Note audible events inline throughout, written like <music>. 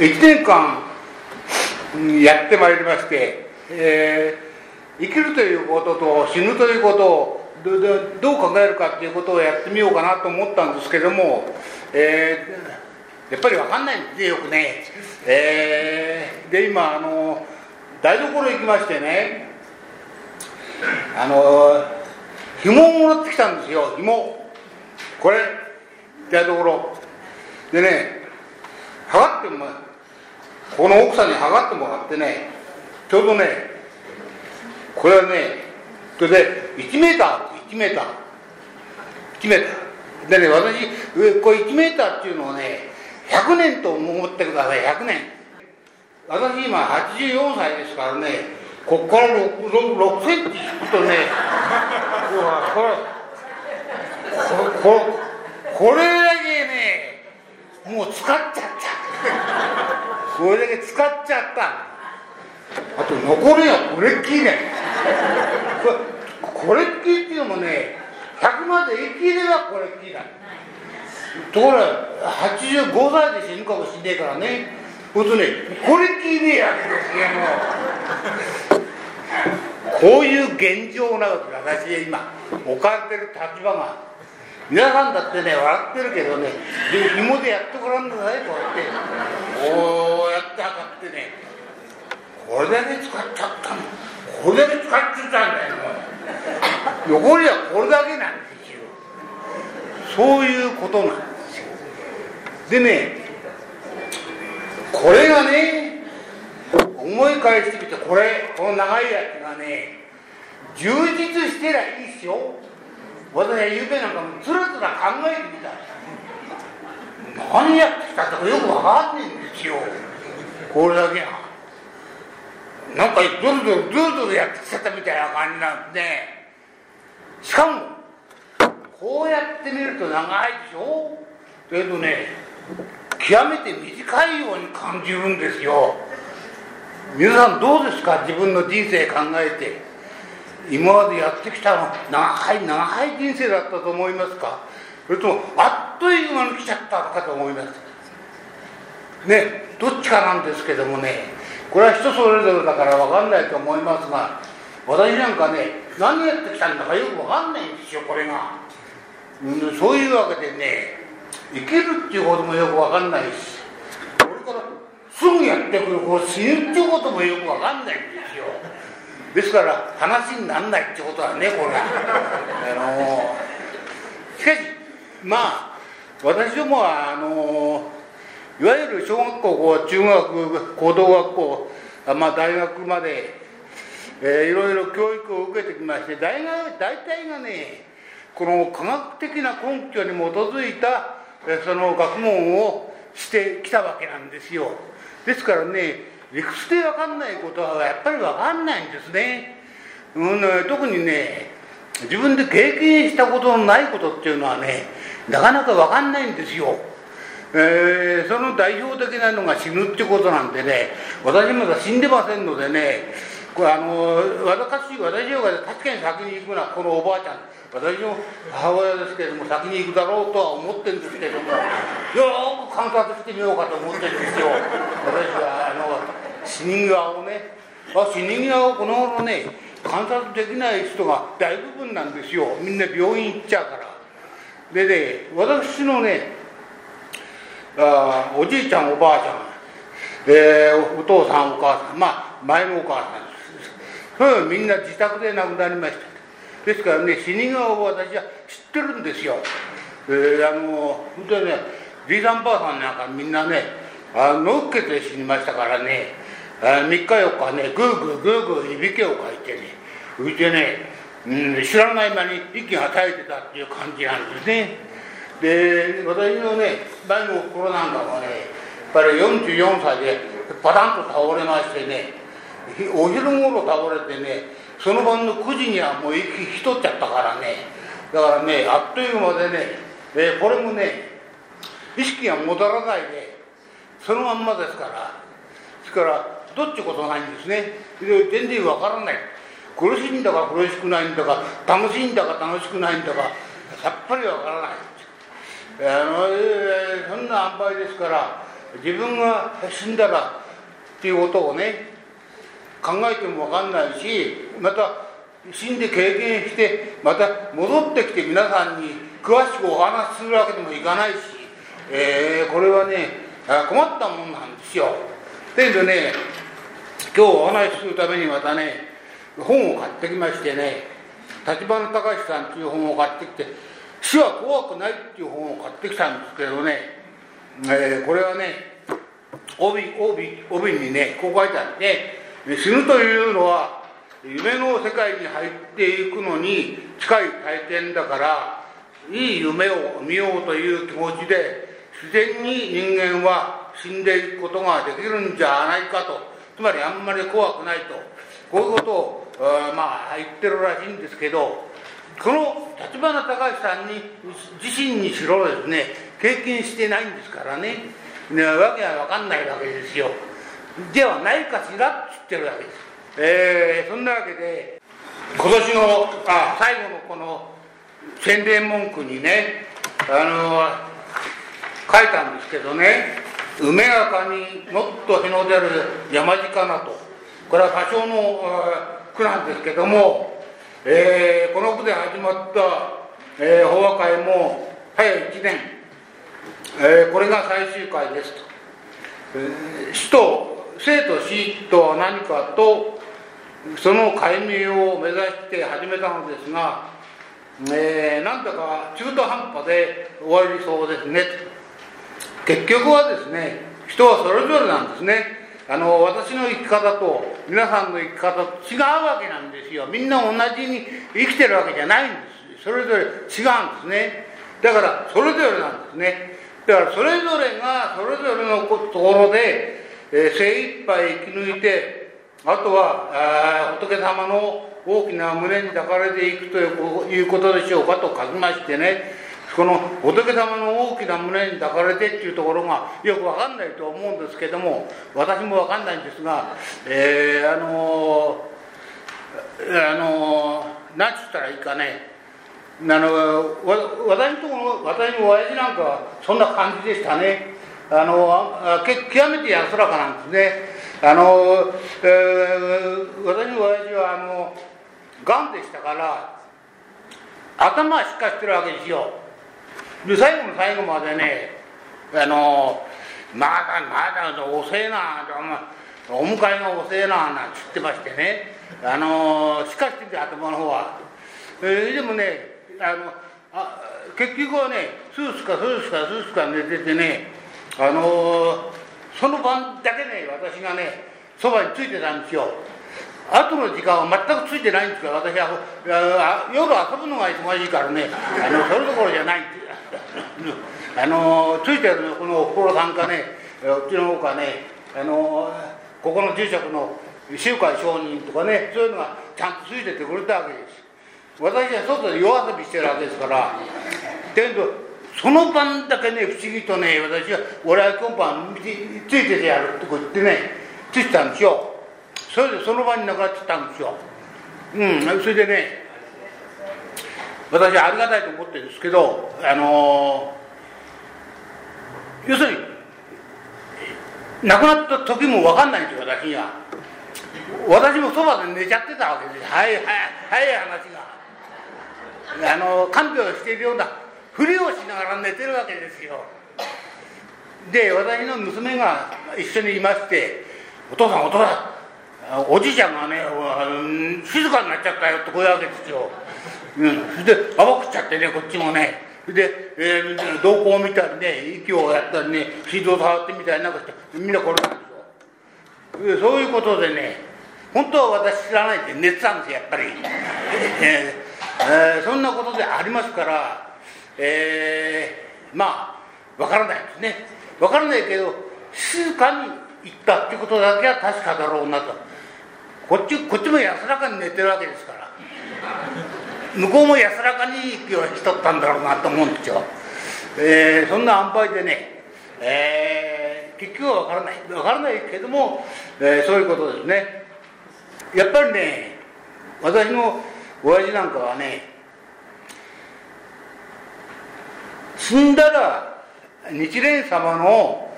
1年間やってまいりまして、えー、生きるということと死ぬということをどう考えるかっていうことをやってみようかなと思ったんですけども、えー、やっぱり分かんないんですよよくね、えー、で今あの台所行きましてねあの紐をもらってきたんですよ紐。これ台所。でね測ってもこの奥さんに測ってもらってねちょうどねこれはねそれで1メーター1メーター1メーター。でね私これ1メーターっていうのはね100年と思ってください100年。私今84歳ですからねここから 6, 6, センチ引くとね <laughs> これここれだけねもう使っちゃった。これだけ使っちゃった。あと残りはこれっきりね。これっきりっていうのもね100まで生きればこれっきりだ。ところが85歳で死ぬかもしんねえからね。ほんとねこれっきりねえやけですねもう。こういう現状なわけ私今置かれてる立場が。皆さんだってね笑ってるけどねで紐でやってごらんなさい？こうやって。こうやって測ってね。これだけ使っちゃったの。これだけ使っちゃったんだよ残りはこれだけなんですよ。そういうことなんですよ。でねこれがね思い返してみてこれこの長いやつがね充実してりゃいいっすよ。私はゆうべなんかもつらつら考えてみた何やってきたとかよく分かんねえんですよ。これだけがなんかドルドルドルドルやってきちゃったみたいな感じなんで。しかもこうやってみると長いでしょ？だけどね極めて短いように感じるんですよ。皆さんどうですか？自分の人生考えて。今までやってきたの長い長い人生だったと思いますか？それともあっという間に来ちゃったかと思いますねどっちかなんですけどもねこれは人それぞれだから分かんないと思いますが私なんかね何やってきたんだかよく分かんないんですよこれが、うん、そういうわけでね生きるっていうこともよく分かんないしこれからすぐやってくるこう死ぬっていうこともよくわかんないんですよ。ですから話にならないってことはねこれあのしかしまあ私どもはあのいわゆる小学校中学高等学校まあ大学まで、えー、いろいろ教育を受けてきまして大学大体がねこの科学的な根拠に基づいたその学問をしてきたわけなんですよ。ですからね理屈で分かんないことはやっぱり分かんないんですね、うん、特にね自分で経験したことのないことっていうのはねなかなか分かんないんですよ。えー、その代表的なのが死ぬってことなんでね私まだ死んでませんのでねこれあの私私は確かに先に行くのはこのおばあちゃん私の母親ですけれども先に行くだろうとは思ってるんですけれどもよく観察してみようかと思ってるんですよ私はあの死人側をね死人側をこの頃ね観察できない人が大部分なんですよ。みんな病院行っちゃうから。でね私のねあおじいちゃんおばあちゃん、え、お父さんお母さんまあ前のお母さんですみんな自宅で亡くなりました。ですからね死に顔を私は知ってるんですよ、えー、あの本当にねじいさんばあさんなんかみんなねあ脳っ血で死にましたからね。あ3日4日ねグーグーグーグーいびきをかいてね浮いてね、うん、知らない間に息が絶えてたっていう感じなんですね。で私のね前の頃なんかもねやっぱり44歳でパタンと倒れましてねお昼頃倒れてねその晩の9時にはもう息引き取っちゃったからね。だからねあっという間でね、えー、これもね意識が戻らないでそのまんまですから。ですからどっちことないんですね。全然わからない。苦しいんだか苦しくないんだか楽しいんだか楽しくないんだかさっぱりわからない。あの、えー、そんな塩梅ですから自分が死んだらっていうことをね考えても分かんないしまた死んで経験してまた戻ってきて皆さんに詳しくお話しするわけにもいかないし、えー、これはね困ったもんなんですよ。でね今日お話しするためにまたね本を買ってきましてね立花隆さんっていう本を買ってきて「死は怖くない」っていう本を買ってきたんですけどね、えー、これはね帯帯帯にねこう書いてあって死ぬというのは夢の世界に入っていくのに近い体験だからいい夢を見ようという気持ちで自然に人間は死んでいくことができるんじゃないかと。つまりあんまり怖くないと。こういうことをまあ言ってるらしいんですけどこの立花隆さんに自身にしろですね経験してないんですからね。ねわけは分かんないわけですよ。ではないかしらって言ってるわけですえー、そんなわけで今年のあ最後のこの宣伝文句にねあの書いたんですけどね「梅やかにもっと日の出る山鹿な」とこれは多少の句なんですけども、えー、この句で始まった、えー、法話会も早1年、えー、これが最終回ですと。えー、死と生と死とは何かとその解明を目指して始めたのですが、えー、なんだか中途半端で終わりそうですね。結局はですね人はそれぞれなんですね。あの私の生き方と皆さんの生き方と違うわけなんですよ。みんな同じに生きてるわけじゃないんです。それぞれ違うんですね。だからそれぞれなんですね。だからそれぞれがそれぞれのところで、えー、精一杯生き抜いてあとはあ仏様の大きな胸に抱かれていくということでしょうかと書きましてね。この仏様の大きな胸に抱かれてっていうところがよく分かんないと思うんですけども私も分かんないんですが、えー、あのー、あのー、何つったらいいかね。あの私のところ私の親父なんかはそんな感じでしたね。あの極めて安らかなんですね。あの、えー、私の親父はあのがんでしたから頭はしっかりしてるわけですよ。で最後の最後までねあのまだまだ遅えなお迎えが遅えななんて言ってましてね。あのしかしてて頭の方は、えー、でもねあのあ結局はねスースかスースかスースか寝ててねあのその晩だけね私がねそばについてたんですよ。後の時間は全くついてないんですから私は夜遊ぶのが忙しいからね。あのそれどころじゃない。<laughs> あのついてるのこのおふくろさんかねうちの方かねあのここの住職の周海商人とかねそういうのがちゃんとついててくれたわけです。私は外で夜遊びしてるわけですからだけどその晩だけね不思議とね私は俺は今晩ついててやるってこう言ってねついてたんですよ。それでその場に亡くなってたんですよ。うんそれでね私はありがたいと思ってるんですけどあのー、要するに亡くなった時も分かんないんですよ私には。私もそばで寝ちゃってたわけです。はいはい早い話が。あの看病しているようなふりをしながら寝てるわけですよ。で私の娘が一緒にいまして「お父さんお父さんおじいちゃんがね静かになっちゃったよ」ってこういうわけですよ、うん、それで暴くっちゃってねこっちもね。で、えー、瞳孔を見たりね息をやったりね心臓触ってみたりなんかしてみんなこれなんですよ。そういうことでね本当は私知らないで寝てたんですよやっぱり、ええー、そんなことでありますから、えー、まあわからないですね。わからないけど静かに行ったってことだけは確かだろうなと。こっちこっちも安らかに寝てるわけですから。向こうも安らかに息を引き取ったんだろうなと思うんですよ、えー、そんな安排でね、えー、結局は分からない。分からないけども、えー、そういうことですね。やっぱりね私の親父なんかはね死んだら日蓮様の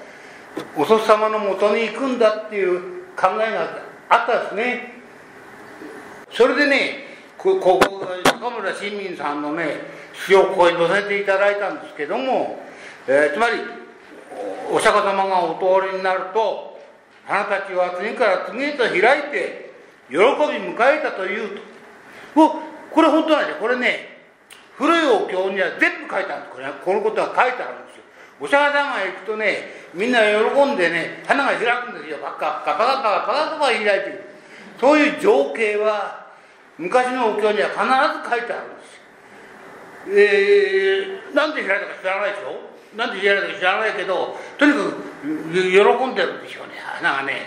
お祖様のもとに行くんだっていう考えがあったんですね。それでねここ中村新民さんのね詩をここに載せていただいたんですけども、えー、つまりお釈迦様がお通りになるとあなたちは次から次へと開いて喜び迎えたというと。これ本当なんですよ。これね古いお経には全部書いてある。んですこれこのことが書いてあるんですよ。お釈迦様が行くとねみんな喜んでね花が開くんですよ。パカパカパカパカパカパカ開いていく。そういう情景は昔のお経には必ず書いてあるんですえー、なんで開いたか知らないでしょ？なんで開いたか知らないけどとにかく喜んでるんでしょうね。花がね。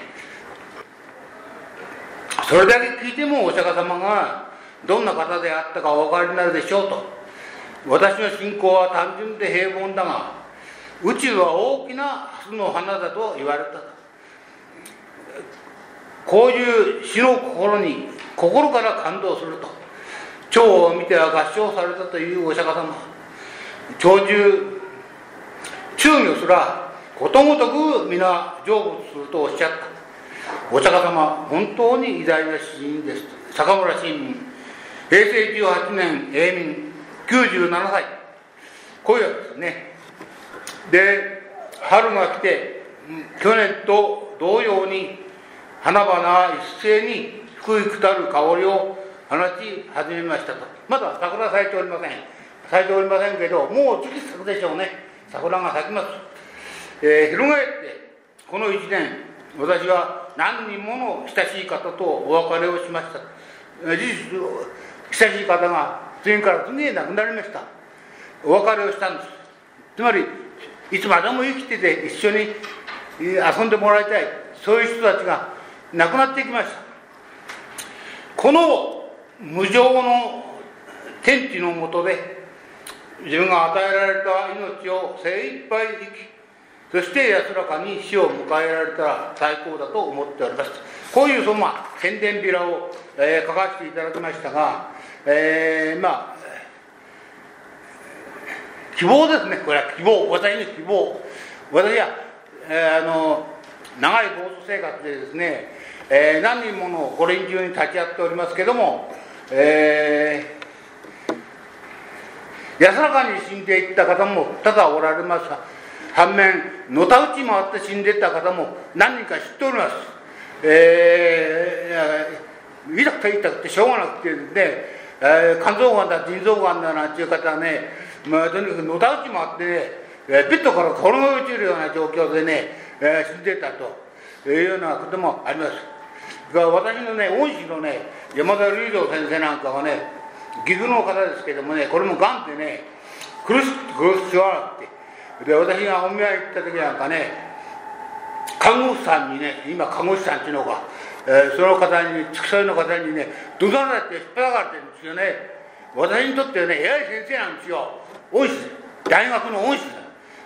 それだけ聞いてもお釈迦様がどんな方であったかお分かりになるでしょうと。私の信仰は単純で平凡だが宇宙は大きな蓮の花だと言われた。こういう死の心に心から感動すると。蝶を見ては合唱されたというお釈迦様。鳥獣中魚すらことごとく皆成仏するとおっしゃった。お釈迦様本当に偉大な詩人です。坂村新民平成18年永民97歳こういうわけですね。で春が来て去年と同様に花々は一斉に福くたる香りを放ち始めましたと。まだ桜咲いておりません。咲いておりませんけどもう時期咲くでしょうね。桜が咲きます、えー、翻ってこの1年私は何人もの親しい方とお別れをしました。事実親しい方が次から次へ亡くなりました。お別れをしたんです。つまりいつまでも生きてて一緒に遊んでもらいたい。そういう人たちが亡くなっていきました。この無常の天地のもとで自分が与えられた命を精一杯生きそして安らかに死を迎えられたら最高だと思っております。こういうその、まあ、宣伝ビラを、えー、書かせていただきましたが、えー、まあ希望ですね。これは希望。私の希望。私は、えー、あの長い暴走生活でですね、えー、何人もの五輪中に立ち会っておりますけども、えー、安らかに死んでいった方も多々おられます。が反面のたうち回って死んでいった方も何人か知っております。えー、痛くて痛くてしょうがなくてですね、肝臓がんだ腎臓がんだなんていう方はねまあ、とにかくのたうちもあってね、えベッドから転げ落ちるような状況でね、えー、死んでたというようなこともあります。が私のね恩師のね山田隆三先生なんかはね岐阜の方ですけどもねこれもがんでね苦しく苦しくなってで私がお見舞い行った時なんかね看護師さんにね今看護師さんっていうのが、えー、その方に付き添いの方にね怒鳴られて引っ張られてるんよね。私にとってはね偉い先生なんですよ。恩師。大学の恩師だ。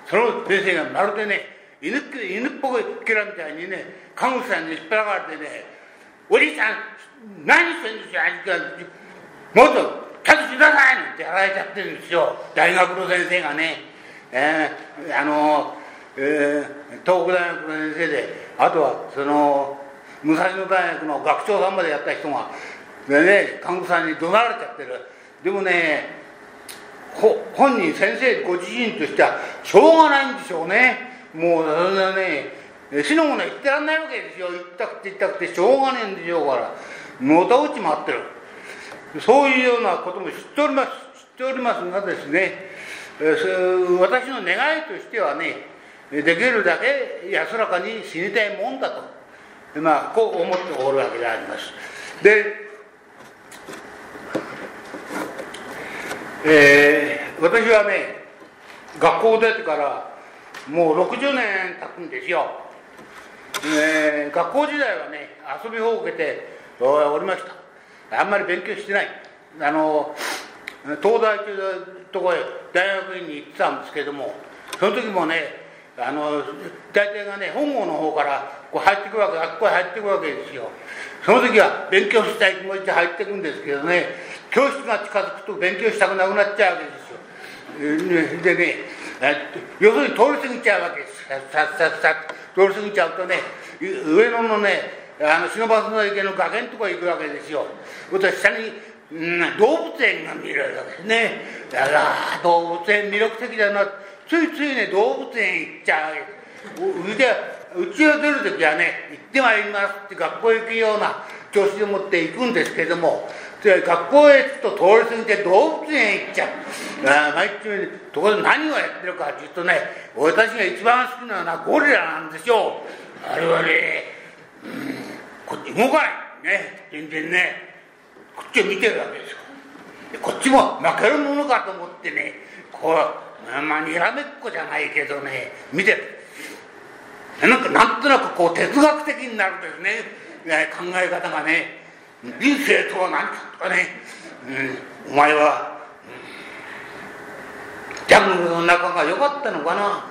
その先生がまるでね犬犬っぽいキャラみたいにね看護師さんに引っ張られてね「おじいさん何してんですよ兄貴もっとキャッチしなさい!」なんてやられちゃってるんですよ。大学の先生がね、えー、あの、えー、東北大学の先生であとはその武蔵野大学の学長さんまでやった人がでね看護師さんに怒鳴られちゃってる。でもね本人先生ご自身としてはしょうがないんでしょうね。もうそんなね死のもの言ってらんないわけですよ。言ったくて言ったくてしょうがねえんでしょうから。のたうち回ってる。そういうようなことも知っております。知っておりますがですね私の願いとしてはねできるだけ安らかに死にたいもんだとまあこう思っておるわけであります。でえー、私はね学校出てからもう60年経つんですよ、えー、学校時代はね遊びほうけておりました。あんまり勉強してない。あの東大というとこへ大学院に行ってたんですけどもその時もねあの大体がね本郷の方からこう入ってくるわけあっこへ入ってくるわけですよ。その時は勉強したい気持ちで入ってくんですけどね教室が近づくと勉強したくなくなっちゃうわけですよ。でね要するに通り過ぎちゃうわけです。さっさっさっ通り過ぎちゃうとね上野のねあの忍ばの池の崖のとこ行くわけですよ。私下に、うん、動物園が見られるわけですね。だから動物園魅力的だな。ついついね動物園行っちゃうわけです。うちを出る時はね行ってまいりますって学校行くような調子でもって行くんですけどもで学校へ行くと通り過ぎて動物園へ行っちゃう毎日ところで何をやってるかというとね俺たちが一番好きなのはゴリラなんでしょうあれはね、うん、こっち動かないね全然ねこっちを見てるわけですよこっちも負けるものかと思ってねこうまあにらめっこじゃないけどね見てるなんかなんとなくこう哲学的になるんですね考え方がね人生とは何かとかね、うん、お前は、ジャングルの中が良かったのかな。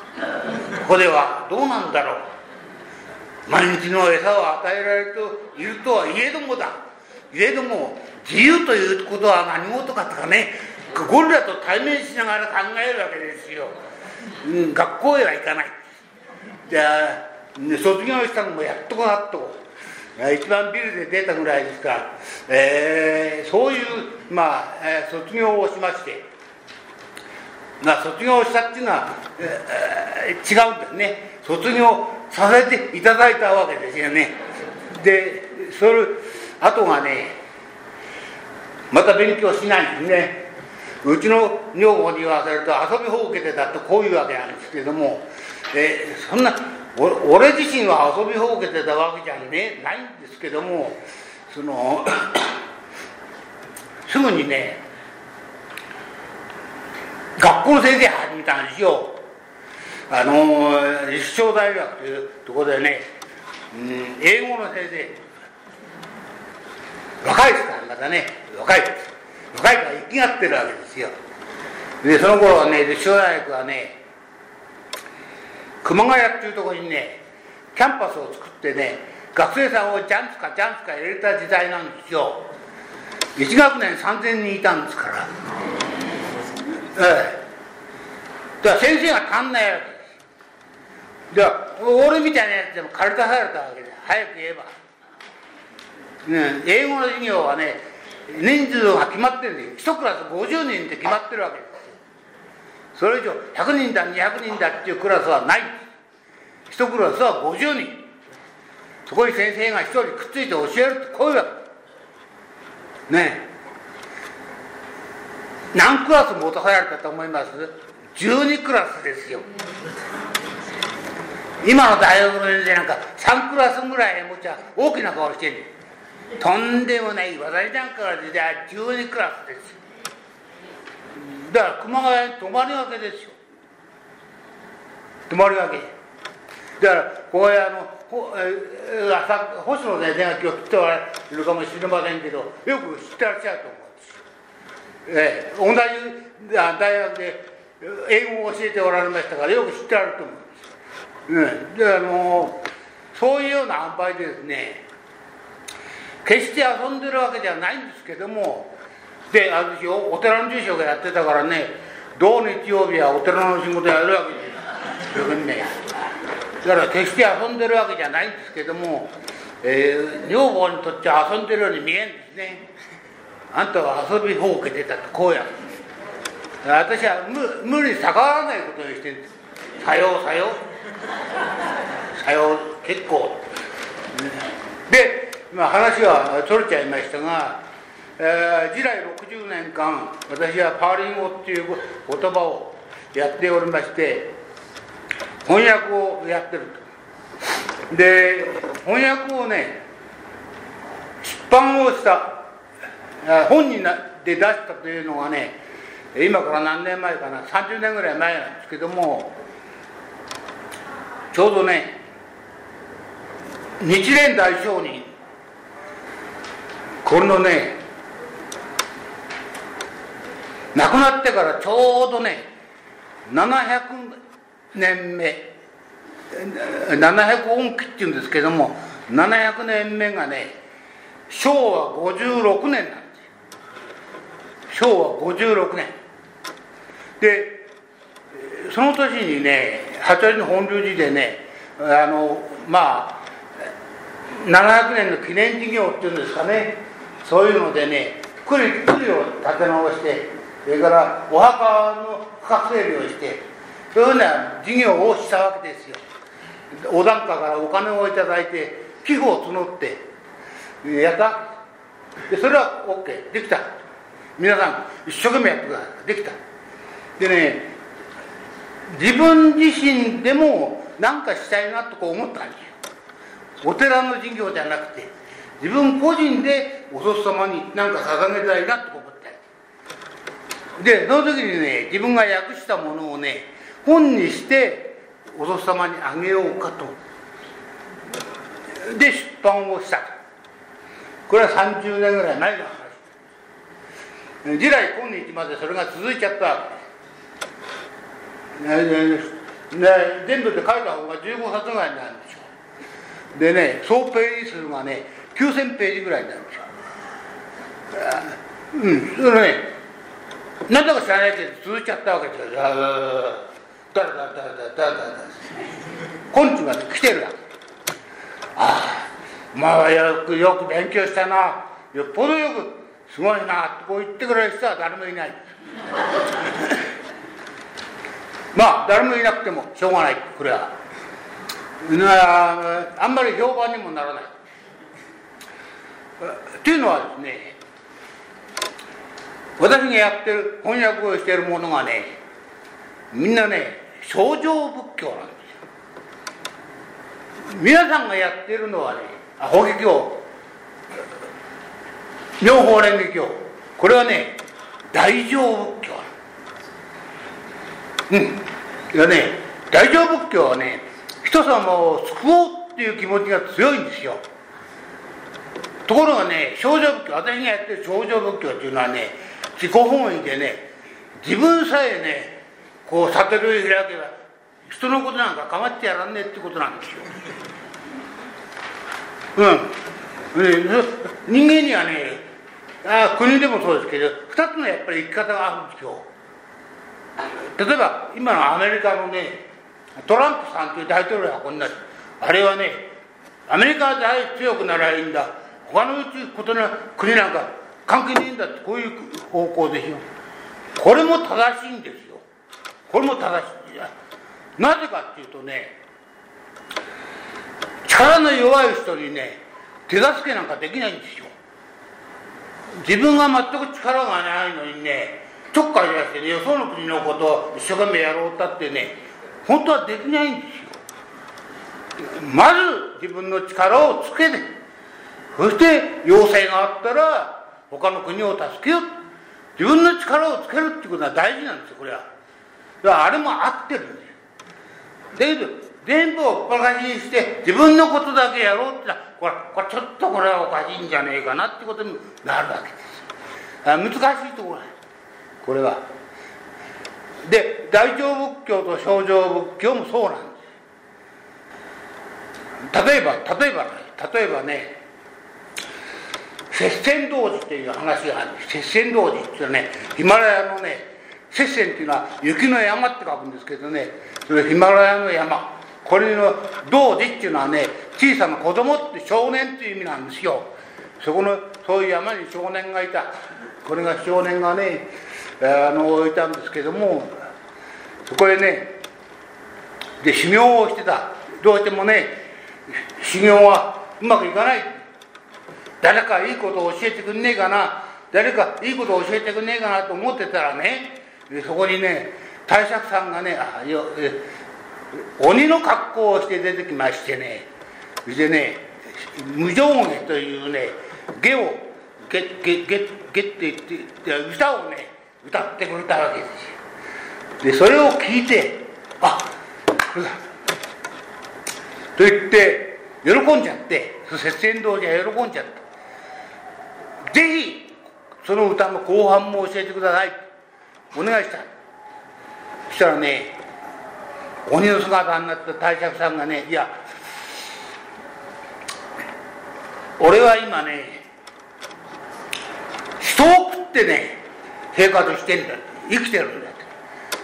ここではどうなんだろう。毎日の餌を与えられているとはいえどもだ。いえども自由ということは何事かとかね。ゴリラと対面しながら考えるわけですよ、うん、学校へは行かない。じゃあ卒業したのもやっとこなっと。一番ビルで出たぐらいですか、えー、そういう、まあえー、卒業をしまして、まあ、卒業したっていうのは、えー、違うんですね。卒業させていただいたわけですよね。でそれあとがねまた勉強しないんですね。うちの女房に言わせると遊びほうけてたとこういうわけなんですけども、えー、そんな俺自身は遊びほうけてたわけじゃねないんですけどもその <coughs> すぐにね学校の先生始めたんですよ。あの立正大学というところでね、うん、英語の先生。若いですからまたね若い若いから生きがってるわけですよ。でその頃はね立正大学はね熊谷っていうところにねキャンパスを作ってね学生さんをジャンツかジャンツか入れた時代なんですよ。1学年3000人いたんですから。ええ。だから先生が足んないわけです。じゃあ俺みたいなやつでも借り出されたわけで早く言えば、ね、英語の授業はね人数が決まってるんで1クラス50人って決まってるわけですそれ以上100人だ200人だっていうクラスはない。一クラスは50人。そこに先生が一人くっついて教えるってこういうわけねえ。何クラス持たされたと思います。12クラスですよ。今の大学の先生なんか3クラスぐらい持ちゃ大きな顔してるとんでもない私なんかから時代12クラスですよ。だから熊谷に泊まるわけですよ。泊まるわけ。だからこういうあのほ朝星野先生が今日来ておられるかもしれませんけどよく知ってらっしゃると思うんですええ、同じ大学で英語を教えておられましたからよく知ってられると思うんです、ね、であのそういうような安排でですね決して遊んでるわけじゃないんですけどもであるお寺の住職がやってたからね土日曜日はお寺の仕事やるわけですよ。ねだから決して遊んでるわけじゃないんですけども、えー、女房にとっちゃ遊んでるように見えんですね。あんたは遊びほうけてたとこうや。私は無無理に逆らわないことにしてる。んですさようさよう。さよう結構。で、まあ、話は取れちゃいましたがえー、時代60年間私はパーリン語っていう言葉をやっておりまして翻訳をやってると。で翻訳をね出版をした本になで出したというのがね今から何年前かな30年ぐらい前なんですけどもちょうどね日蓮大聖人これのね亡くなってからちょうどね700年目700音期っていうんですけども700年目がね昭和56年なんですよ。昭和56年。でその年にね八王子の本流寺でねあのまあ700年の記念事業っていうんですかねそういうのでね栗栗を立て直してそれからお墓の区画整理をしてそういうような事業をしたわけですよ。お檀家からお金をいただいて寄付を募ってやった。でそれは OK できた。皆さん一生懸命やってください。できた。でね自分自身でも何かしたいなとこう思ったんですよ。お寺の事業じゃなくて自分個人でお祖様に何か捧げたいなと思ったでその時にね自分が訳したものをね本にしてお祖様にあげようかと。で出版をしたこれは30年ぐらい前の話。時代今日までそれが続いちゃったわけ。です、ね、全部で書いた方が15冊ぐらいになるんでしょう。でね総ページ数がね9000ページぐらいになるんですよ。うんそれね何だか知らないけど続いちゃったわけですよ。だらだらだらだらだらだら根治まで来てるわ。けああまあよくよく勉強したな。よっぽどよくすごいなこう言ってくれる人は誰もいない。<laughs> まあ誰もいなくてもしょうがない。これは。あんまり評判にもならない。というのはですね私がやってる翻訳をしているものがねみんなね症状仏教なんですよ。皆さんがやってるのはね法華経。妙法蓮華経。これはね大乗仏教。うん。いやね大乗仏教はね人様を救おうっていう気持ちが強いんですよ。ところがね少女仏教私がやってる少女仏教っていうのはね自己本位でね自分さえねこう悟りを開けば人のことなんか構ってやらんねえってことなんですよ。うん、人間にはねあ国でもそうですけど2つのやっぱり生き方があるんですよ。例えば今のアメリカのねトランプさんという大統領がこんなあれはねアメリカで強くならいいんだ。他のうちことの国なんか関係ねえんだってこういう方向ですよこれも正しいんですよ。これも正しい。なぜかっていうとね力の弱い人にね手助けなんかできないんですよ。自分が全く力がないのにねちょっかい出してねよその国のことを一生懸命やろうったってね本当はできないんですよ。まず自分の力をつけてそして要請があったら他の国を助けよう。自分の力をつけるっていうことは大事なんですよこれは。だからあれも合ってるんですだけど全部をっぱかしにして自分のことだけやろうってこれこれちょっとこれはおかしいんじゃねえかなってことになるわけです難しいところですこれは。で大乗仏教と小乗仏教もそうなんです例えば例えば例えばね接戦童子っていう話がある。んです接戦童子っていうのはねヒマラヤのね接戦っていうのは雪の山って書くんですけどねそれヒマラヤの山。これの童子っていうのはね小さな子供って少年っていう意味なんですよ。そこのそういう山に少年がいた。これが少年がねあのいたんですけどもそこへねで修行をしてた。どうしてもね修行はうまくいかない。誰かいいことを教えてくんねえかな？誰かいいことを教えてくんねえかなと思ってたらねそこにね大釈さんがねあよ鬼の格好をして出てきましてねでね無上下というね下をゲッゲッゲッゲッって言って歌をね歌ってくれたわけです。よでそれを聞いてあこれだ。と言って喜んじゃって節船道じゃ喜んじゃった。ぜひその歌の後半も教えてください。お願いしたそしたらね鬼の姿になった大釈さんがねいや俺は今ね人を食ってね生活してんだ生きてるんだ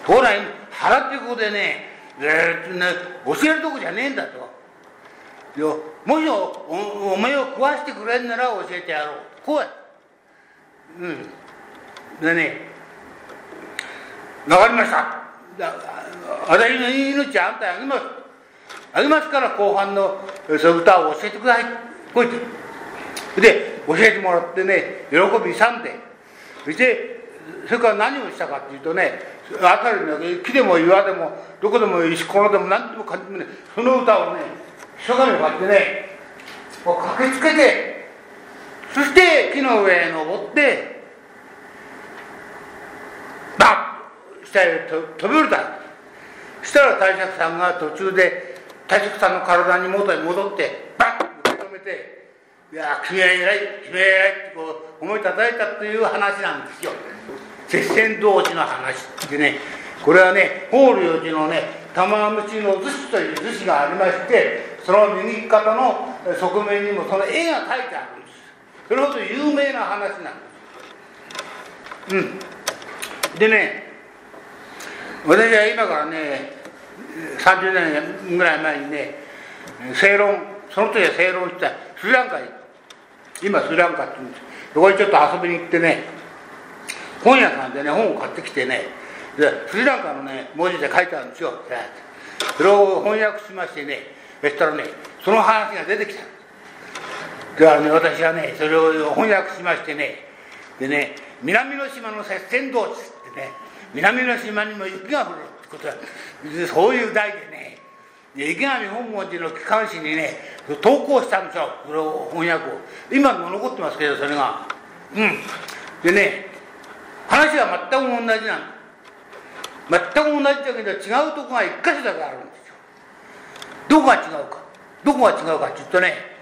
ところが腹ってこでねずっとね教えるとこじゃねえんだと。よもしおお前を食わしてくれんなら教えてやろう。こうやうん。でね分かりました。私の命あんたにあげます。あげますから後半のその歌を教えてください。こう言って。で教えてもらってね喜びさんで。そしてそれから何をしたかっていうとね辺りの木でも岩でもどこでも石ころでも何でもかんでもねその歌をね一生懸命こうやってねこう駆けつけてそして木の上へ登ってバッ下へ飛び降りた。そしたら大釈さんが途中で大釈さんの体に元に戻ってバッと受け止めて「いや君は偉い君は偉い」ってこう思いたたいたという話なんですよ。接戦同士の話ってね。これはね法隆寺のね玉虫の図紙という図紙がありましてその右肩の側面にもその絵が描いてある。それほど有名な話なんですうん。でね私は今からね30年ぐらい前にね正論その時は正論したスリランカに今スリランカって言うんです。そこにちょっと遊びに行ってね本屋さんでね本を買ってきてねでスリランカのね文字で書いてあるんですよ。それを翻訳しましてねそしたらねその話が出てきた。だからね私はねそれを翻訳しましてねでね南の島の接戦道地ってね南の島にも雪が降るってことはそういう題でねで池上本門寺の機関紙にね投稿したんですよそれを翻訳を。今も残ってますけどそれが。うん。でね話は全く同じなん全く同じだけど違うとこが一箇所だけあるんですよ。どこが違うか。どこが違うかって言うとね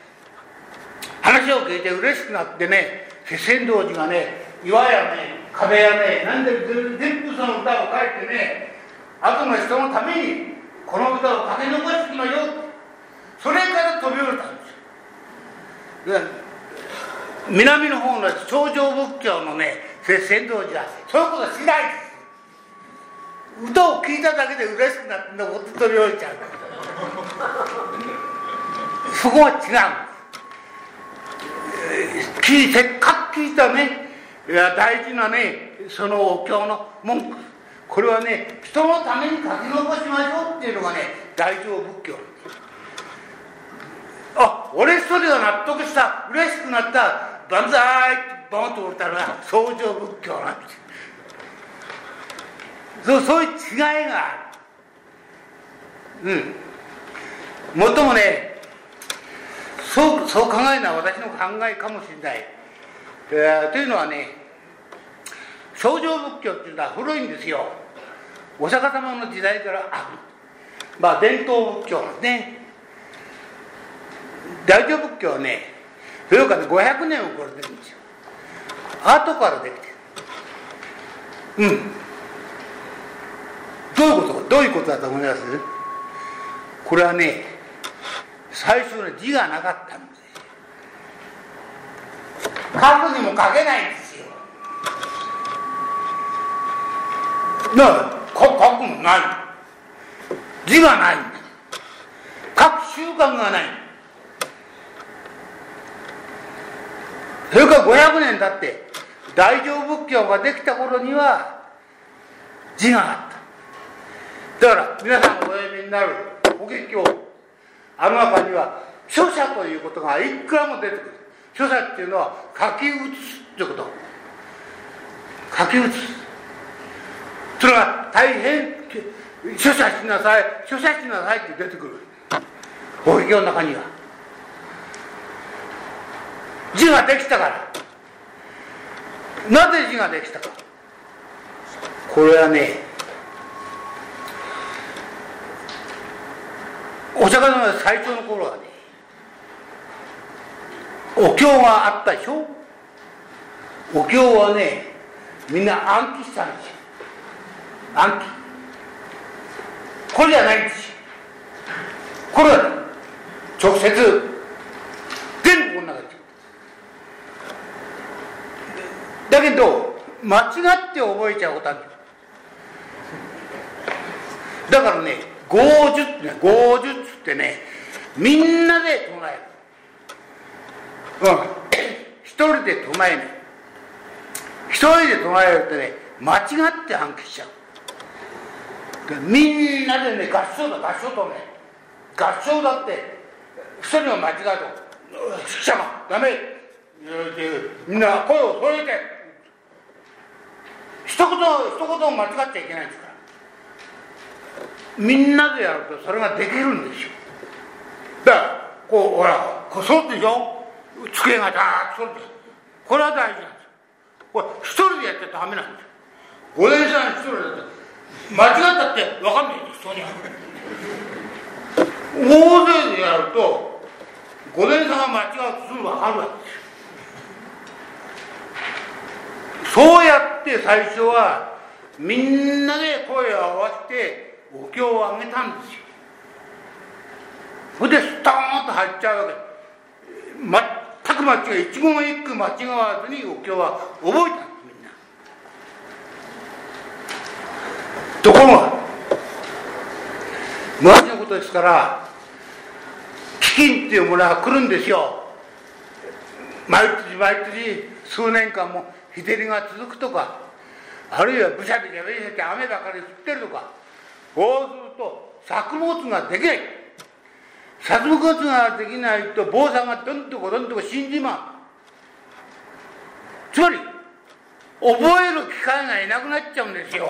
話を聞いて嬉しくなってね気仙道寺がね岩やね壁やね何で全部その歌を書いてね後の人のためにこの歌を書き残してきまよそれから飛び降りたんですよ。南の方の頂上仏教のね先道寺はそういうことしないです。歌を聴いただけで嬉しくなって登って飛び降りちゃう。そこは違う聞いせっかく聞いたね。いや大事なねそのお経の文句。これはね人のために書き残しましょうっていうのがね大乗仏教。あ俺一人が納得した。嬉しくなった。万歳ってボンと折ったのが創上仏教なんです。そうそういう違いがある。うん。もっともねそうそう考えるのは私の考えかもしれない、えー、というのはね創上仏教っていうのは古いんですよ。お釈迦様の時代からある。まあ伝統仏教ですね。大乗仏教はねそれから500年を超えてるんですよ。後からできてる。うん。どういうことどういうことだと思います？これはね最初の字がなかったんで。す書くにも書けないんですよ。だから書くもない。字がない書く習慣がない。それから500年経って大乗仏教ができた頃には字があった。だから皆さんお読みになる法華経あの中には書写ということがいくらも出てくる。書写っていうのは書き写すってこと。書き写す。それは大変書写しなさい書写しなさいって出てくる。法華経の中には。字ができたから。なぜ字ができたか。これはねお釈迦様の最初の頃はねお経があったでしょ？お経はねみんな暗記したんですよ。暗記。これじゃないんですよ。これは直接全部この中にだけど間違って覚えちゃうことあるだからね豪術ってね豪術ってねみんなで唱える。うん。一人で唱えない一人で唱えるとね間違って反帰しちゃう。みんなでね合唱だ合唱とね合唱だって一人が間違うと「しちゃまダメ」みんな声を揃えて。一言一言間違っちゃいけないんですから。みんなでやるとそれができるんですよ。だからこうほらこそうでしょ？机がダーッとそうで。すこれは大事なんですこれ一人でやってダメなんです五年さん一人だって間違ったって分かんないんです人には。大勢でやると五年さんが間違うとすぐ分かるわけですそうやって最初はみんなで声を合わせてお経をあげたんですよ。それでストーンと入っちゃうわけ。全く間違い一言一句間違わずにお経は覚えたんですみんな。ところが昔のことですから飢饉っていうものが来るんですよ。毎年毎年数年間も日照りが続くとかあるいはぶしゃぶしゃぶしゃって雨ばかり降ってるとかこうすると作物ができない。作物ができないと坊さんがどんどこどんどこ死んじまう。つまり覚える機会がいなくなっちゃうんですよ。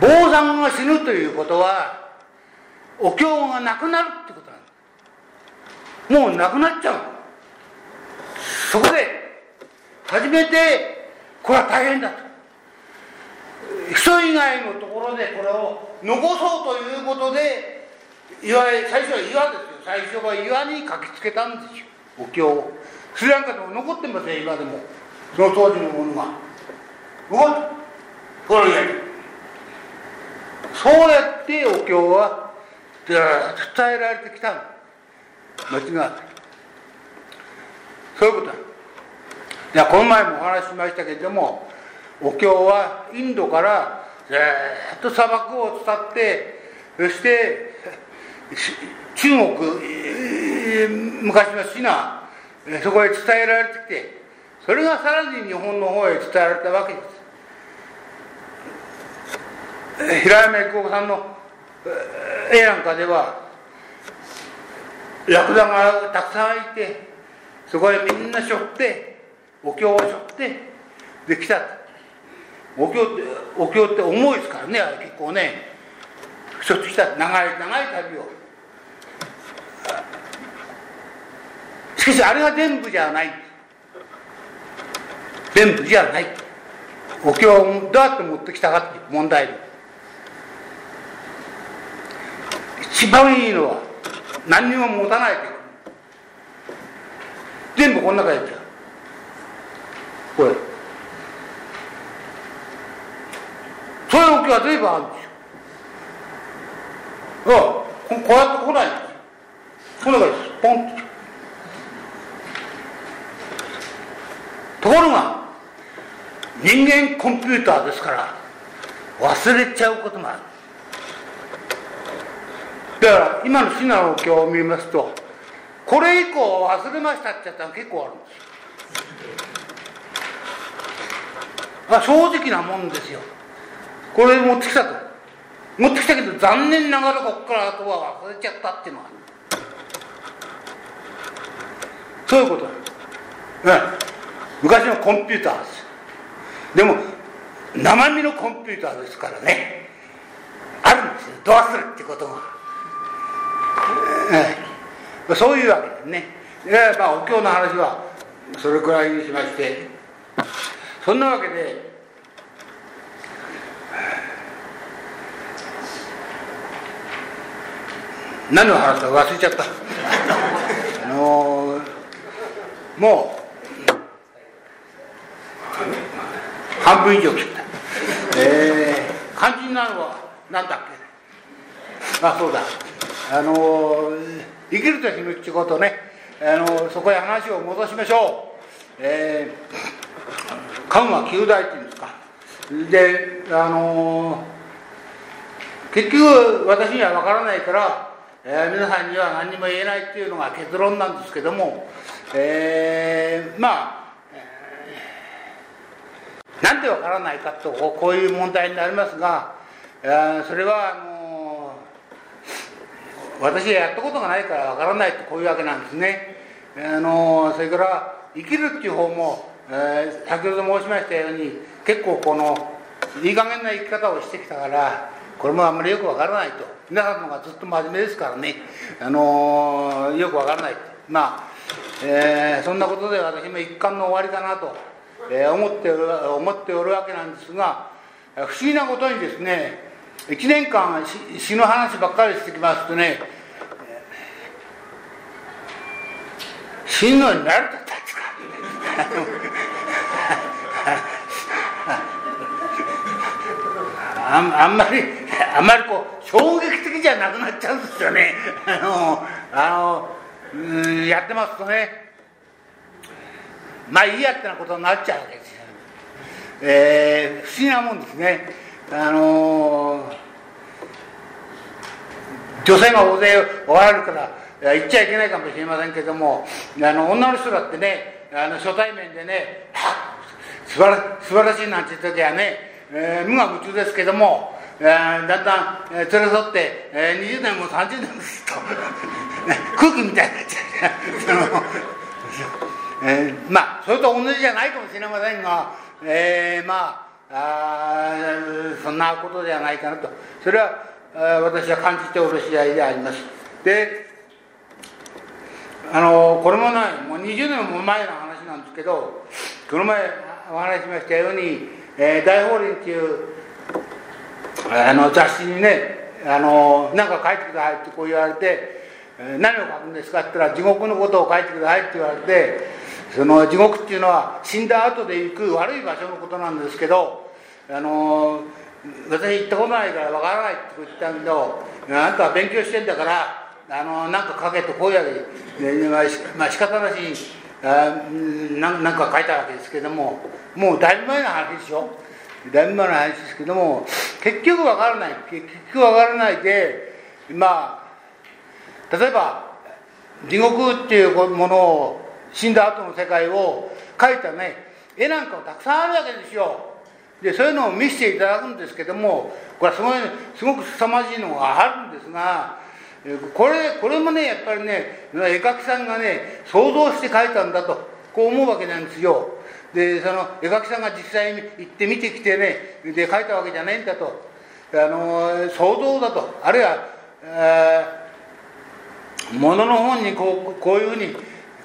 坊さんが死ぬということはお経がなくなるってことなんもうなくなっちゃう。そこで初めてこれは大変だと。人以外のところでこれを残そうということで岩最初は岩ですよ。最初は岩に書きつけたんですよ。お経を。スリランカでも残ってません今でも。その当時のものが。残ってこれをやる。そうやってお経は伝えられてきた間違ってそういうことだ。この前もお話ししましたけれどもお経はインドからずっと砂漠を伝ってそして中国昔のシナそこへ伝えられてきてそれがさらに日本の方へ伝えられたわけです。平山郁夫さんの絵なんかではラクダがたくさんいてそこへみんな背負ってお経を背負ってできたお経ってお経って重いですからねあれ結構ね。一つした長い長い旅を。しかしあれが全部じゃない。全部じゃない。お経をどうやって持ってきたかっていう問題で。一番いいのは何にも持たないで全部こんな感じだこれ。そういう動きが随分あるんですよ。うん。こうやって来ないんですよ。これがです。ポンと。ところが、人間コンピューターですから、忘れちゃうこともある。だから今のシナの経を見ますとこれ以降忘れましたってやったら結構あるんですよあ正直なもんですよこれ持ってきたと。持ってきたけど残念ながらここからあとは忘れちゃったっていうのは。そういうこと。だ、ね、昔のコンピューターです。でも生身のコンピューターですからね。あるんですよ。どうするってことが、えそういうわけですねでまあお経の話はそれくらいにしまして。そんなわけで何を話したか忘れちゃった。あのー、もう半分以上切った。えー、肝心なのは何だっけ？あそうだ。あのー、生きると死ぬってことね、あのー、そこへ話を戻しましょう。えー、緩和九大っていうんですか。であのー結局私には分からないから、えー、皆さんには何も言えないっていうのが結論なんですけども、えー、まあ、えー、なんで分からないかとこういう問題になりますが、えー、それはあの私はやったことがないから分からないとこういうわけなんですね。あのそれから生きるっていう方も、えー、先ほど申しましたように結構このいい加減な生き方をしてきたからこれもあんまりよくわからないと。皆さんの方がずっと真面目ですからね、あのー、よくわからないまあ、えー、そんなことで私も一貫の終わりかなと、えー、思っておる思っておるわけなんですが不思議なことにですね1年間死の話ばっかりしてきますとね死ぬのになるとああんまり <laughs> あんまりこう衝撃的じゃなくなっちゃうんですよね。<laughs> あのあのうんやってますとね。まあいいやってなことになっちゃうわけですよ、えー、不思議なもんですね。あの女性が大勢おられるから言っちゃいけないかもしれませんけどもあの女の人だってねあの初対面でね素晴ら素晴らしいなんて言った時はねえー、無我夢中ですけども、えー、だんだん、えー、連れ添って、えー、20年も30年もすると空気みたいになっちゃうえー、まあそれと同じじゃないかもしれませんが、えー、まああそんなことではないかなと。それは私は感じておる次第であります。であのこれもねもう20年も前の話なんですけどこの前お話しましたようにえー、大法輪っていうあの雑誌にねあのなんか書いてくださいってこう言われて、えー、何を書くんですかって言ったら地獄のことを書いてくださいって言われてその地獄っていうのは死んだ後で行く悪い場所のことなんですけどあの私行ったことないからわからないって言ったんだけどあんたは勉強してんだからあのなんか書けとこういうわけで、まあ、まあ仕方なしにあなんか書いたわけですけどももうだいぶ前の話でしょ？だいぶ前の話ですけども結局わからない。結局わからないでまあ例えば地獄っていうものを死んだ後の世界を描いたね絵なんかもたくさんあるわけですよ。でそういうのを見せていただくんですけどもこれはすごいすごく凄まじいのがあるんですがこれこれもねやっぱりね絵描きさんがね想像して描いたんだとこう思うわけなんですよ。でその絵描きさんが実際に行って見てきてねで描いたわけじゃないんだと。あの想像だと。あるいはものの本にこうこういうふうに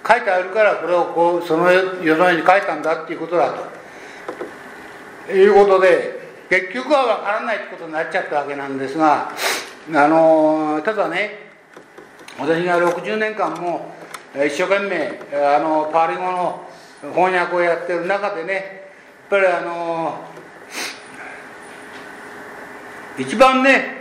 書いてあるからこれをこうその世の上に書いたんだっていうことだと。いうことで結局は分からないってことになっちゃったわけなんですがあのただね私が60年間も一生懸命あのパーリ語の翻訳をやってる中でねやっぱりあの一番ね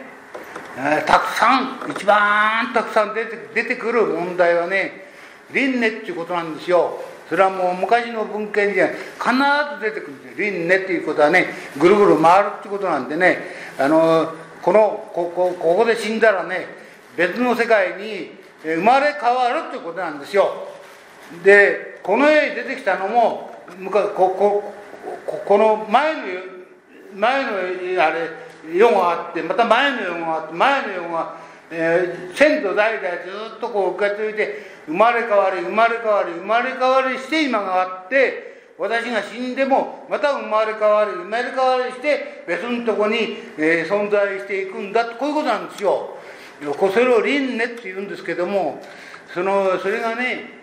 たくさん一番たくさん出て出てくる問題はね輪廻っていうことなんですよ。それはもう昔の文献には必ず出てくるんですよ。輪廻っていうことはねぐるぐる回るっていうことなんでねあのこのここここで死んだらね別の世界に生まれ変わるっていうことなんですよ。でこの絵に出てきたのもこここの前の前のあれ世があってまた前の世があって前の世が、えー、先祖代々ずっとこう受け継いで生まれ変わり生まれ変わり生まれ変わりして今があって私が死んでもまた生まれ変わり生まれ変わりして別のとこに、えー、存在していくんだとこういうことなんですよ。それを輪廻って言うんですけどもそのそれがね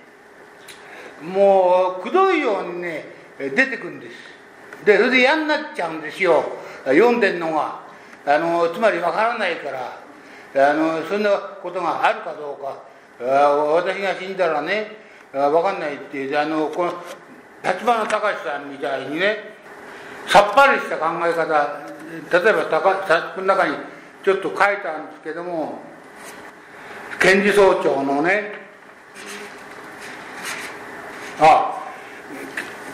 もうくどいようにね出てくるんです。でそれで嫌になっちゃうんですよ。読んでんのが。あのつまりわからないから。あのそんなことがあるかどうか。私が死んだらねわかんないってあのこの立花隆さんみたいにねさっぱりした考え方。例えばこの中にちょっと書いたんですけども検事総長のねあ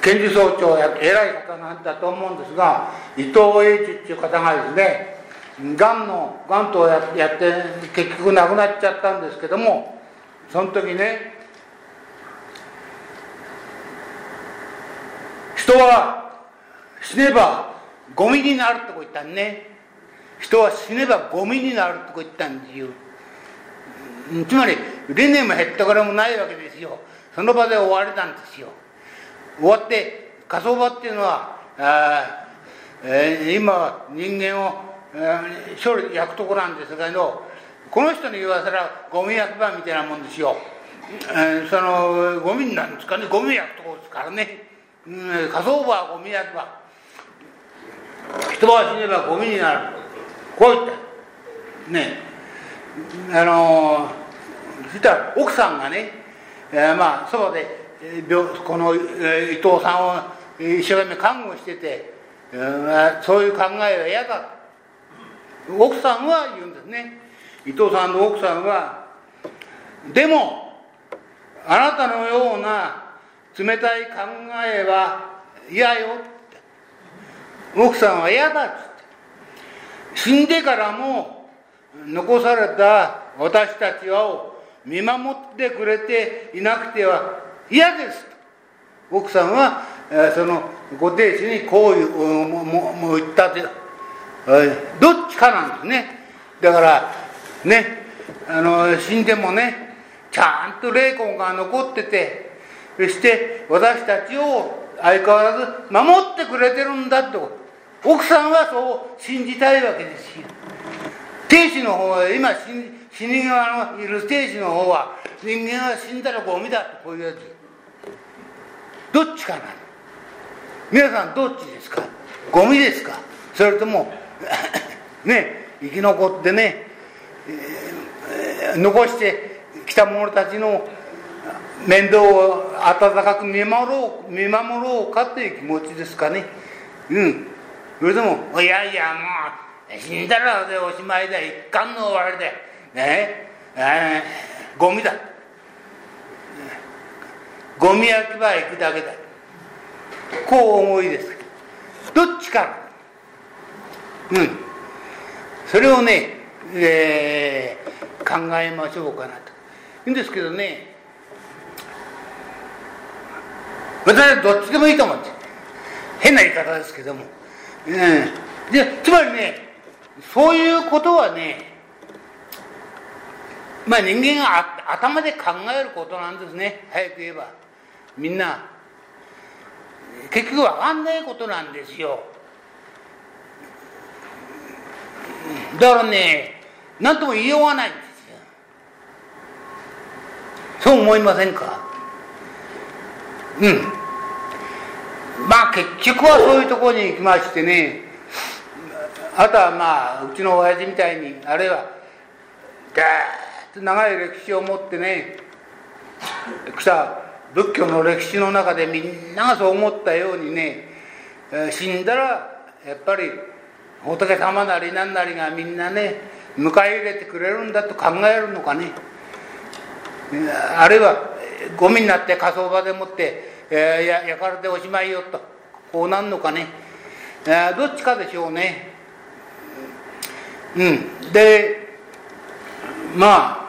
検事総長や偉い方なんだと思うんですが伊藤英二っていう方がですねがんのがんとやって結局亡くなっちゃったんですけどもその時ね人は死ねばゴミになるってこ言ったんね。人は死ねばゴミになるってこ言ったんですよ。つまり理念も減ったからもないわけですよ。その場で終わりなんですよ。終わって火葬場っていうのはあ、えー、今は人間を、えー、処理焼くとこなんですけどこの人に言わせらゴミ焼き場みたいなもんですよ、えー、そのゴミなんですかね？ゴミ焼くとこですからね、うん、火葬場はゴミ焼き場。人は死ねばゴミになる。こう言った。ね。あのそしたら奥さんがね、えー、まあそばでこの伊藤さんを一生懸命看護してて、えー、そういう考えは嫌だ奥さんは言うんですね。伊藤さんの奥さんはでもあなたのような冷たい考えは嫌よって。奥さんは嫌だっつって。死んでからも残された私たちを見守ってくれていなくては嫌ですと。奥さんはえそのご亭主にこういうもも言ったってどっちかなんですね。だからねあの死んでもねちゃんと霊魂が残っててそして私たちを相変わらず守ってくれてるんだと。奥さんはそう信じたいわけですよ。亭主の方は今死に際のいる亭主の方は人間は死んだらゴミだとこういうやつ。どっちかな皆さんどっちですか。ゴミですか。それとも <laughs> ね生き残ってね、えー、残してきた者たちの面倒を温かく見守ろう見守ろうかという気持ちですかね。うん。それでもいやいやもう死んだらでおしまいだ。一貫の終わりだ。ね。えー、ゴミだ。ゴミ焼き場へ行くだけだ。こう思いです。どっちかうん。それをね、えー、考えましょうかなと。いいんですけどね。私はどっちでもいいと思って。変な言い方ですけども、うん、でつまりねそういうことはねまあ人間が頭で考えることなんですね。早く言えば。みんな結局分かんないことなんですよ。だからね何とも言いようがないんですよ。そう思いませんか？うん。まあ結局はそういうところに行きましてね。あとはまあうちの親父みたいにあるいはガーッ長い歴史を持ってね来た仏教の歴史の中でみんながそう思ったようにね、死んだらやっぱり仏様なり何なりがみんなね迎え入れてくれるんだと考えるのかね。あるいはゴミになって火葬場でもって、えー、焼かれておしまいよとこうなんのかね、え、どっちかでしょうね。うん。でまあ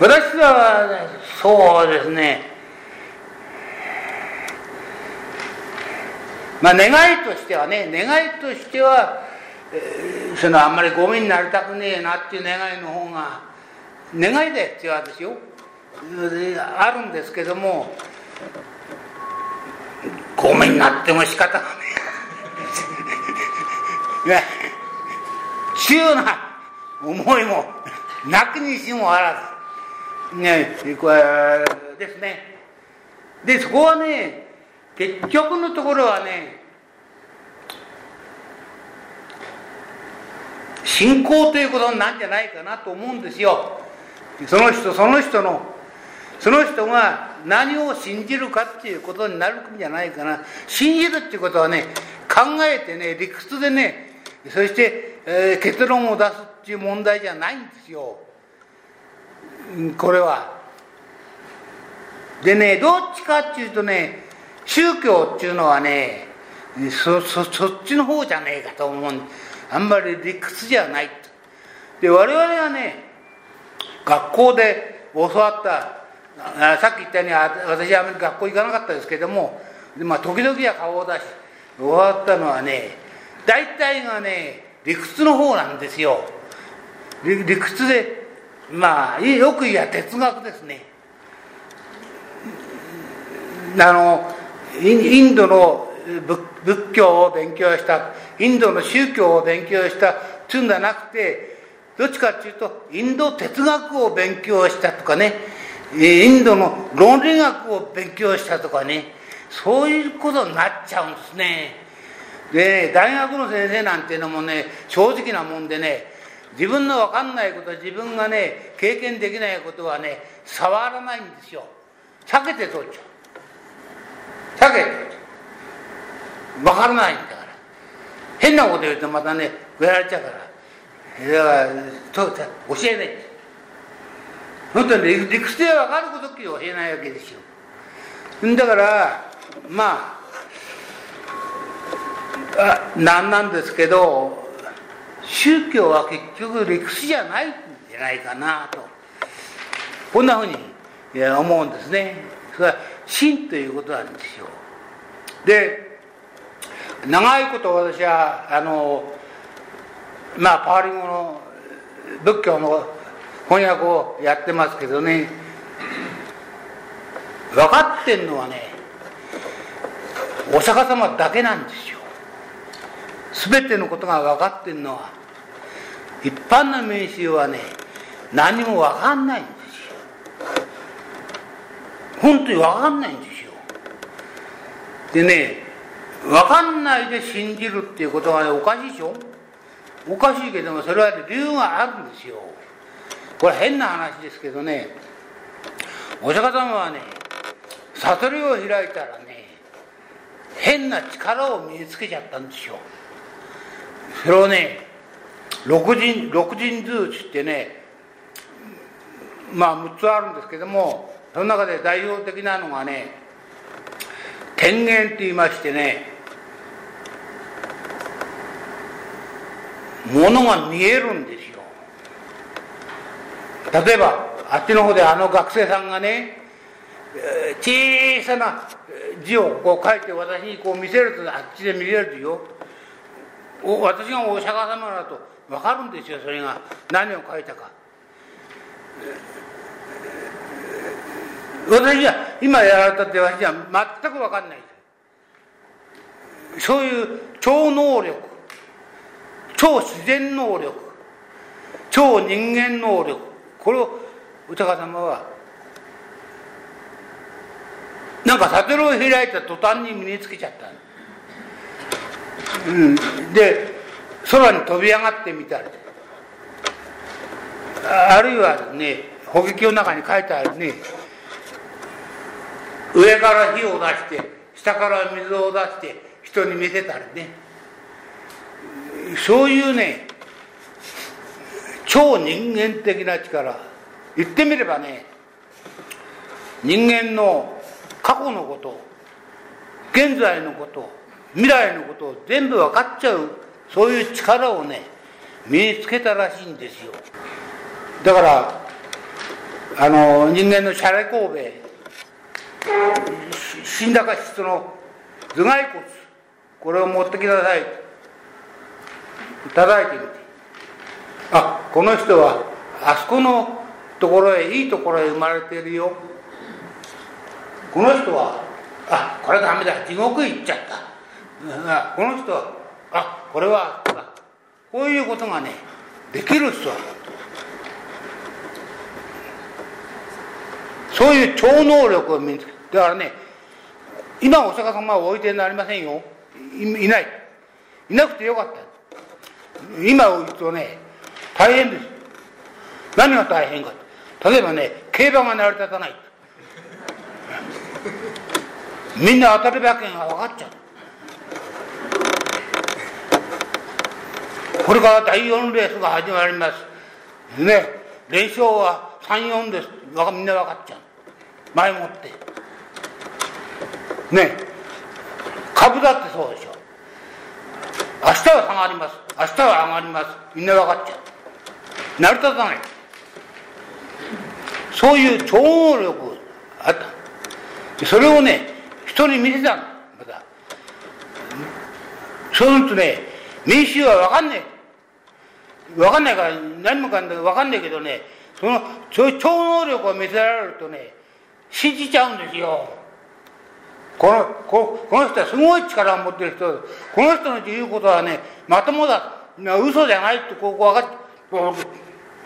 私はそうですね。まあ願いとしてはね願いとしては、えー、そのあんまりゴミになりたくねえなっていう願いの方が願いで必要ですよ。あるんですけどもゴミになっても仕方がねえ。急な思いもなくにしもあらず。ね、これですね。で、そこはね、結局のところはね、信仰ということなんじゃないかなと思うんですよ。その人その人の、その人が何を信じるかっていうことになるんじゃないかな。信じるっていうことはね、考えてね、理屈でね、そして、えー、結論を出すっていう問題じゃないんですよ。これは。でね、どっちかっていうとね、宗教っていうのはね、そそそっちの方じゃねえかと思うあんまり理屈じゃないで我々はね学校で教わったあさっき言ったように私はあまり学校行かなかったですけども、まあ、時々は顔を出し教わったのはね大体がね理屈の方なんですよ。理理屈でまあよく言えば哲学ですね。あのインドの仏教を勉強したインドの宗教を勉強したつうんじゃなくてどっちかっていうとインド哲学を勉強したとかね。インドの論理学を勉強したとかね。そういうことになっちゃうんですね。で大学の先生なんていうのもね正直なもんでね自分の分かんないこと自分がね経験できないことはね触らないんですよ。避けて取っちゃう。避けて通っちゃう。分からないんだから。変なこと言うとまたねやられちゃうから。だから教えない。本当に理屈で分かることって教えないわけですよ。だからまああなんなんですけど宗教は結局理屈じゃないんじゃないかなと。こんなふうに思うんですね。それは真ということなんですよで長いこと私はあのまあパーリングの仏教の翻訳をやってますけどね。分かってんのはねお釈迦様だけなんですよ。全てのことが分かってんのは一般の民衆はね何も分かんないんですよ。本当に分かんないんですよ。でね分かんないで信じるっていうことはねおかしいでしょ。おかしいけどもそれは理由があるんですよ。これ変な話ですけどねお釈迦様はね悟りを開いたらね変な力を身につけちゃったんですよ。それをね六人六人図ってねまあ6つあるんですけどもその中で代表的なのがね天元って言いましてねものが見えるんですよ。例えばあっちの方であの学生さんがね小さな字をこう書いて私にこう見せるとあっちで見れるよ。私がお釈迦様だと分かるんですよそれが。何を書いたか。私は今やられたって私は全く分かんない。そういう超能力。超自然能力。超人間能力。これをお釈迦様はなんか悟りを開いた途端に身につけちゃった。うん、で空に飛び上がってみたり。あるいはね法劇の中に書いてあるね。上から火を出して下から水を出して人に見せたりね。そういうね超人間的な力。言ってみればね人間の過去のこと現在のこと未来のことを全部分かっちゃうそういう力をね身につけたらしいんですよ。だからあの人間のシャレ神戸死んだか質の頭蓋骨これを持ってきなさい。叩いてみて。あこの人はあそこのところへいいところへ生まれてるよ。この人はあこれダメだ。地獄へ行っちゃった。この人はあこれはこういうことがねできる人はそういう超能力を身につけだからね今お釈迦様はおいでになりませんよ。いない。いなくてよかった。今を言うとね大変です。何が大変か。例えばね競馬が成り立たない。みんな当たり馬券が分かっちゃう。これから第4レースが始まります。ね。連勝は34です。みんな分かっちゃう。前もって。ね。株だってそうでしょ。明日は下がります。明日は上がります。みんな分かっちゃう。成り立たない。そういう超能力。あった。それをね人に見せたの。また。そうするとね民衆は分かんない分かんないから何もかんない分かんないけどねその超能力を見せられるとね信じちゃうんですよ。このここの人はすごい力を持ってる人。この人の言うことはねまともだ。嘘じゃないってここ分かって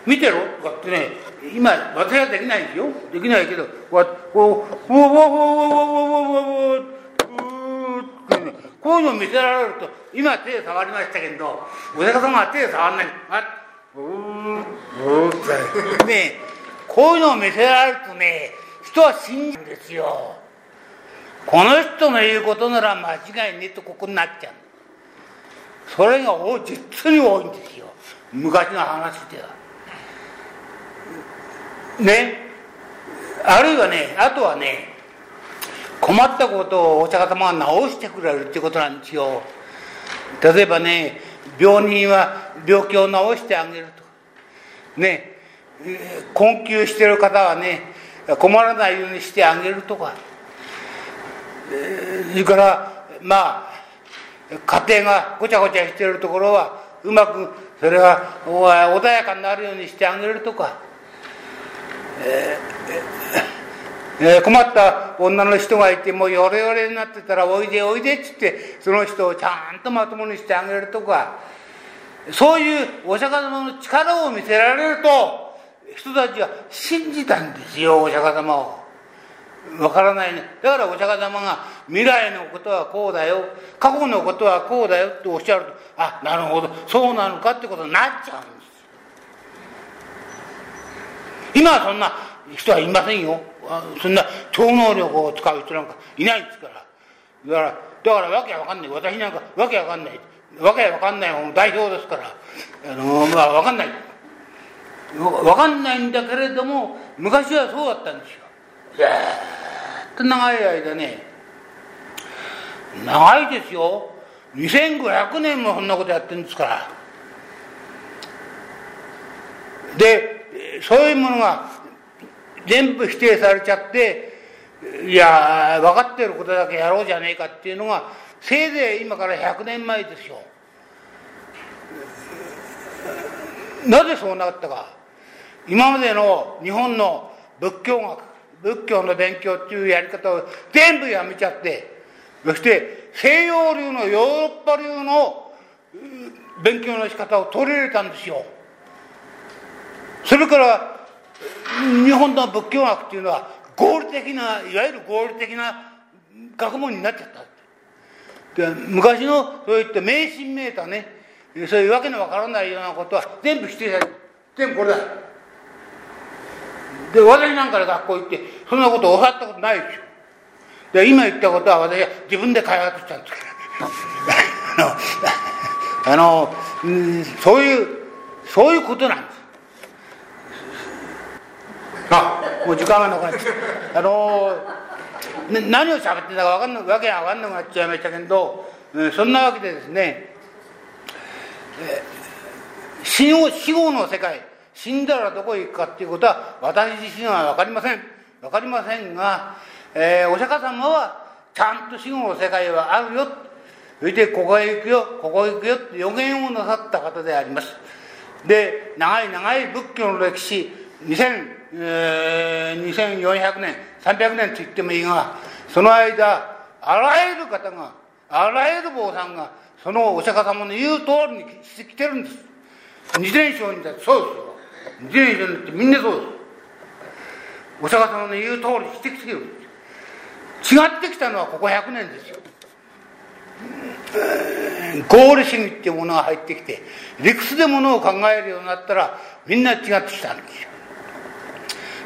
見てろ。とかってね今私はできないんですよ。できないけどこうこうこうこうこうこうこうこうこういうのを見せられると今手触りましたけどお釈迦様は手触んない。あうーうーってねこういうのを見せられるとね人は信じるんですよ。この人の言うことなら間違いねえとここになっちゃう。それが実に多いんですよ。昔の話では。ねあるいはねあとはね困ったことをお釈迦様が治してくれるってことなんですよ。例えばね病人は病気を治してあげると。ね困窮してる方はね困らないようにしてあげるとか。それからまあ家庭がごちゃごちゃしてるところはうまくそれが穏やかになるようにしてあげるとか、えーえー、困った女の人がいてもうヨレヨレになってたら「おいでおいで」っつってその人をちゃんとまともにしてあげるとかそういうお釈迦様の力を見せられると人たちは信じたんですよお釈迦様を。わからないね。だからお釈迦様が未来のことはこうだよ、過去のことはこうだよっておっしゃると、あ、なるほど、そうなのかってことになっちゃうんです。今はそんな人はいませんよ。そんな超能力を使う人なんかいないんですから。だから、だからわけわかんない。私なんかわけわかんない。わけわかんない代表ですから。あの、まあわかんない。わかんないんだけれども、昔はそうだったんですよ。ずっと長い間ね長いですよ2500年もそんなことやってるんですからでそういうものが全部否定されちゃっていや分かってることだけやろうじゃねえかっていうのがせいぜい今から100年前ですよ。なぜそうなったか。今までの日本の仏教学仏教の勉強っていうやり方を全部やめちゃってそして西洋流のヨーロッパ流の勉強の仕方を取り入れたんですよ。それから日本の仏教学っていうのは合理的ないわゆる合理的な学問になっちゃった。で昔のそういった迷信めいたねそういうわけのわからないようなことは全部否定され全部これだ。で私なんかで学校行ってそんなことを教わったことないですよで今言ったことは私は自分で開発したんですから <laughs> あのうん、そういうそういうことなんです。あもう時間がなくなっちゃう。あの何を喋ってたか分かんなわけが分かんなくなっちゃいましたけど、うん、そんなわけでですね、えー、死後死後の世界死んだらどこへ行くかっていうことは私自身は分かりません。分かりませんが、えー、お釈迦様はちゃんと死後の世界はあるよ。それでここへ行くよここへ行くよって予言をなさった方であります。で長い長い仏教の歴史2000、えー、2400年300年と言ってもいいがその間あらゆる方があらゆる坊さんがそのお釈迦様の言う通りにしてきてるんです二伝承にだってそうですよ人類ってみんなそうですお釈迦様の言う通りにしてきてる違ってきたのはここ100年ですよ合理主義っていうものが入ってきて理屈でものを考えるようになったらみんな違ってきたんですよ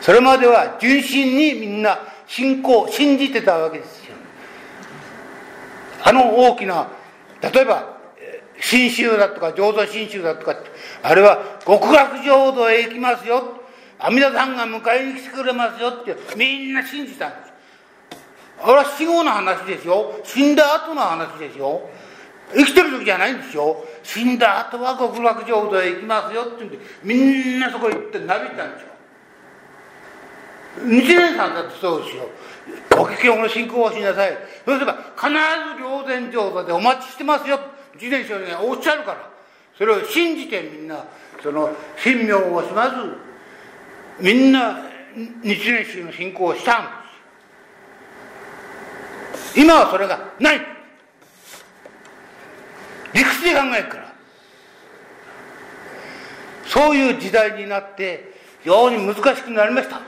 それまでは純真にみんな信仰信じてたわけですよ。あの大きな例えば信州だとか浄土真宗だとかあれは極楽浄土へ行きますよ。阿弥陀さんが迎えに来てくれますよってみんな信じたんです。あれは死後の話ですよ。死んだ後の話ですよ。生きてる時じゃないんですよ。死んだ後は極楽浄土へ行きますよって言うんで、みんなそこ行ってなびいたんですよ。日蓮さんだってそうですよ。ご危険の信仰をしなさい。そうすれば、必ず霊前浄土でお待ちしてますよ。自転車におっしゃるから。それを信じてみんな、その、神妙をします。みんな、日蓮宗の信仰をしたんです今はそれがない理屈で考えるからそういう時代になって非常に難しくなりました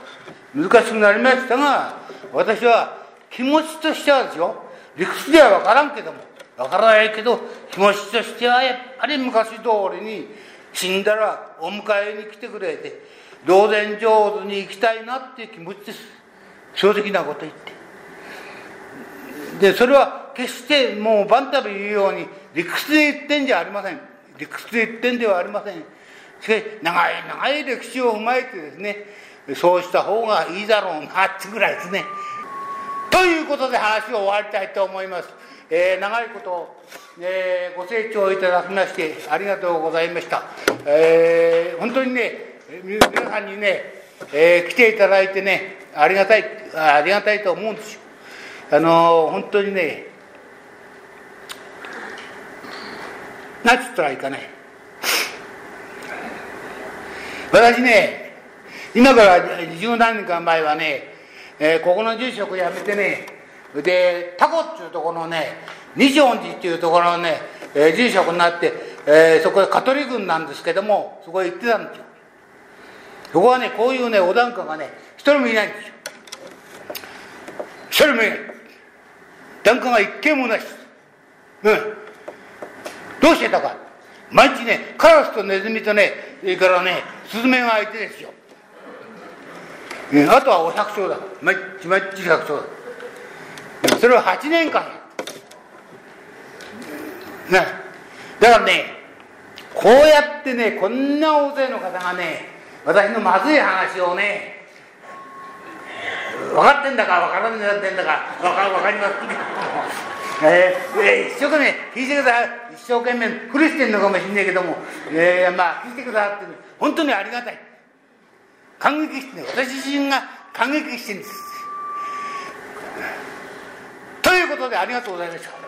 難しくなりましたが私は気持ちとしてはですよ理屈では分からんけども分からないけど気持ちとしてはやっぱり昔通りに死んだらお迎えに来てくれて霊前浄土に行きたいなっていう気持ちです。正直なこと言って。でそれは決してもうバンタビ言うように理屈で言ってんじゃありません。理屈で言ってんではありません。しかし長い長い歴史を踏まえてですねそうした方がいいだろうなってぐらいですねということで話を終わりたいと思います、えー、長いこと、えー、ご清聴いただきましてありがとうございました、えー、本当にね皆さんにね、え、来ていただいてね、ありがたい、ありがたいと思うんですよ。あの、本当にね、なんつったらいいかね。私ね、今から十何年間前はね、えー、ここの住職辞めてね、で、タコっていうところのね、西恩寺っていうところのね、えー、住職になって、えー、そこでカトリックなんですけども、そこへ行ってたんですよ。そこはね、こういうね、お檀家がね、一人もいないんですよ。一人もいない。檀家が一軒もないです。うん。どうしてたか。毎日ね、カラスとネズミとね、それからね、スズメが相手ですよ。うん、あとはお百姓だ。毎日毎日百姓だ。それを8年間。ね。だからね、こうやってね、こんな大勢の方がね、私のまずい話をね分かってんだか分からんだってんだか分か分かりますえー、えー、一生懸命聞いてください一生懸命苦してんのかもしんないけども、えー、まあ聞いてくださって本当にありがたい感激してね私自身が感激してるんですということでありがとうございました